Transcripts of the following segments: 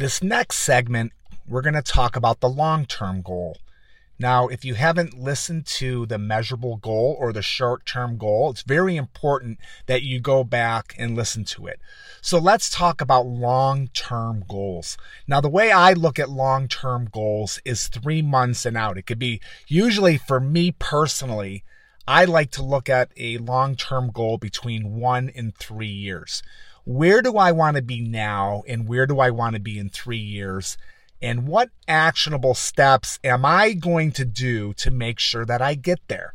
This next segment, we're going to talk about the long term goal. Now, if you haven't listened to the measurable goal or the short term goal, it's very important that you go back and listen to it. So let's talk about long term goals. Now, the way I look at long term goals is three months and out. It could be usually for me personally, I like to look at a long term goal between one and three years. Where do I want to be now and where do I want to be in three years? And what actionable steps am I going to do to make sure that I get there?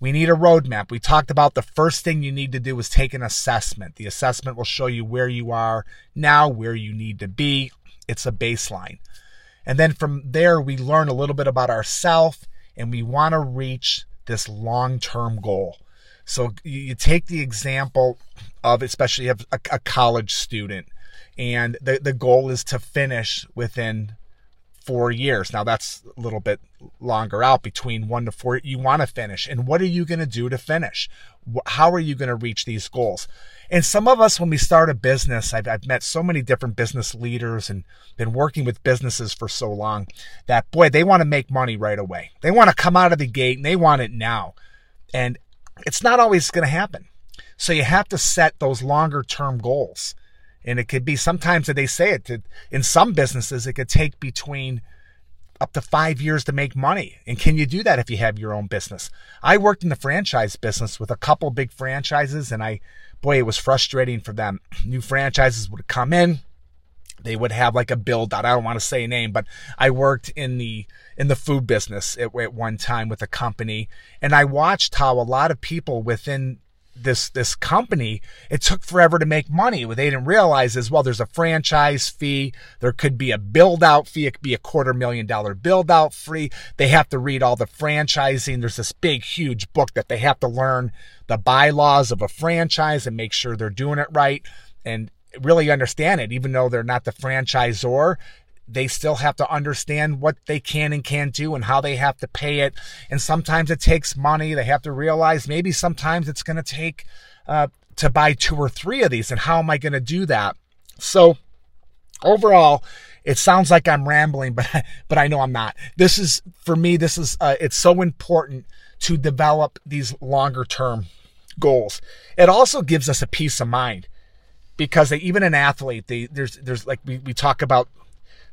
We need a roadmap. We talked about the first thing you need to do is take an assessment. The assessment will show you where you are now, where you need to be. It's a baseline. And then from there, we learn a little bit about ourselves and we want to reach this long term goal. So you take the example of, especially a, a college student and the, the goal is to finish within four years. Now that's a little bit longer out between one to four. You want to finish. And what are you going to do to finish? How are you going to reach these goals? And some of us, when we start a business, I've, I've met so many different business leaders and been working with businesses for so long that boy, they want to make money right away. They want to come out of the gate and they want it now. And it's not always going to happen. So you have to set those longer term goals. And it could be sometimes that they say it to, in some businesses, it could take between up to five years to make money. And can you do that if you have your own business? I worked in the franchise business with a couple big franchises and I, boy, it was frustrating for them. New franchises would come in. They would have like a build out. I don't want to say a name, but I worked in the, in the food business at, at one time with a company and I watched how a lot of people within this this company it took forever to make money what they didn't realize is well there's a franchise fee there could be a build out fee it could be a quarter million dollar build out fee they have to read all the franchising there's this big huge book that they have to learn the bylaws of a franchise and make sure they're doing it right and really understand it even though they're not the franchisor they still have to understand what they can and can't do and how they have to pay it. And sometimes it takes money. They have to realize maybe sometimes it's going to take uh, to buy two or three of these. And how am I going to do that? So overall, it sounds like I'm rambling, but but I know I'm not. This is for me. This is uh, it's so important to develop these longer term goals. It also gives us a peace of mind because they, even an athlete, they, there's there's like we, we talk about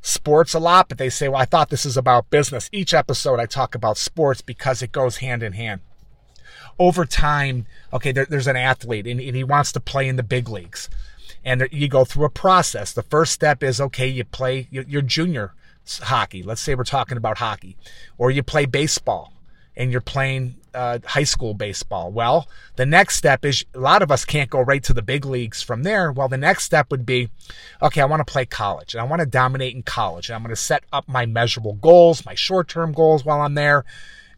sports a lot, but they say, well, I thought this is about business. Each episode I talk about sports because it goes hand in hand. Over time, okay, there, there's an athlete and, and, he wants to play in the big leagues. And you go through a process. The first step is, okay, you play your junior hockey. Let's say we're talking about hockey. Or you play baseball and you're playing uh, high school baseball. Well, the next step is a lot of us can't go right to the big leagues from there. Well, the next step would be, okay, I want to play college and I want to dominate in college and I'm going to set up my measurable goals, my short term goals while I'm there.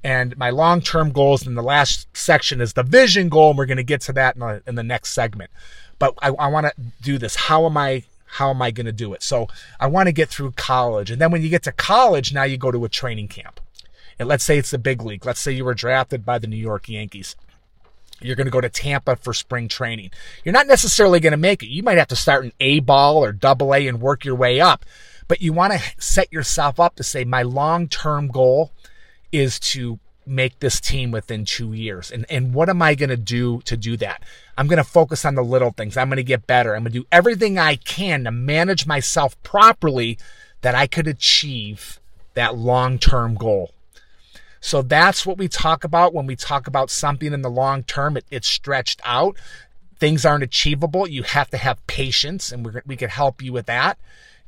And my long term goals And the last section is the vision goal. And we're going to get to that in the, in the next segment. But I, I want to do this. How am I how am I going to do it? So I want to get through college. And then when you get to college, now you go to a training camp. And let's say it's the big league. Let's say you were drafted by the New York Yankees. You're going to go to Tampa for spring training. You're not necessarily going to make it. You might have to start in A ball or double A and work your way up. But you want to set yourself up to say, my long term goal is to make this team within two years. And, and what am I going to do to do that? I'm going to focus on the little things. I'm going to get better. I'm going to do everything I can to manage myself properly that I could achieve that long term goal. So that's what we talk about when we talk about something in the long term. It, it's stretched out. Things aren't achievable. You have to have patience, and we we can help you with that.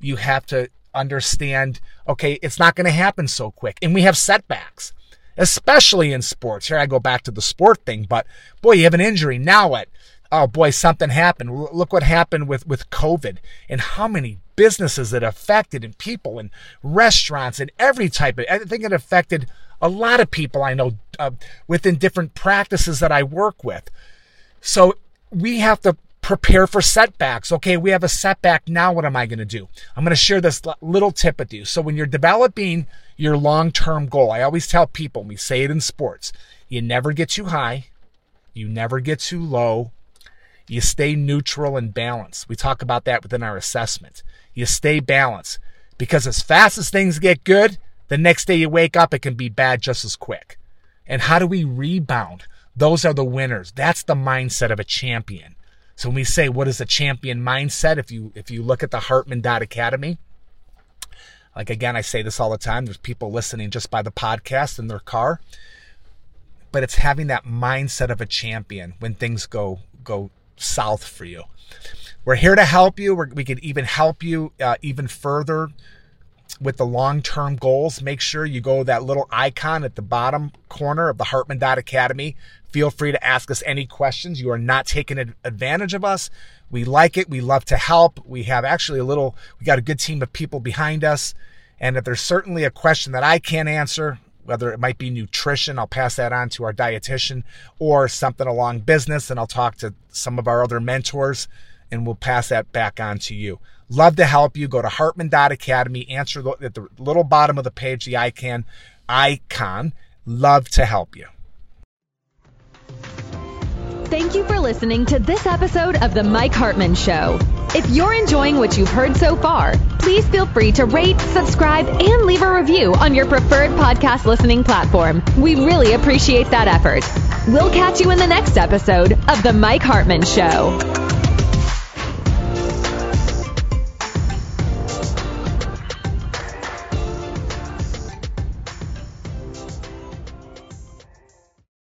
You have to understand, okay, it's not going to happen so quick. And we have setbacks, especially in sports. Here I go back to the sport thing, but boy, you have an injury. Now what? Oh boy, something happened. Look what happened with, with COVID and how many businesses that affected and people and restaurants and every type of, I think it affected a lot of people I know uh, within different practices that I work with. So we have to prepare for setbacks. Okay, we have a setback. Now, what am I going to do? I'm going to share this little tip with you. So, when you're developing your long term goal, I always tell people, we say it in sports, you never get too high, you never get too low, you stay neutral and balanced. We talk about that within our assessment. You stay balanced because as fast as things get good, the next day you wake up, it can be bad just as quick. And how do we rebound? Those are the winners. That's the mindset of a champion. So when we say what is a champion mindset, if you if you look at the Hartman Dot Academy, like again, I say this all the time. There's people listening just by the podcast in their car, but it's having that mindset of a champion when things go go south for you. We're here to help you. We're, we can even help you uh, even further with the long term goals. Make sure you go that little icon at the bottom corner of the Hartman Dot Academy. Feel free to ask us any questions. You are not taking advantage of us. We like it. We love to help. We have actually a little, we got a good team of people behind us. And if there's certainly a question that I can't answer, whether it might be nutrition, I'll pass that on to our dietitian, or something along business, and I'll talk to some of our other mentors and we'll pass that back on to you. Love to help you. Go to Hartman.academy, answer the, at the little bottom of the page, the icon, icon. Love to help you. Thank you for listening to this episode of The Mike Hartman Show. If you're enjoying what you've heard so far, please feel free to rate, subscribe, and leave a review on your preferred podcast listening platform. We really appreciate that effort. We'll catch you in the next episode of The Mike Hartman Show.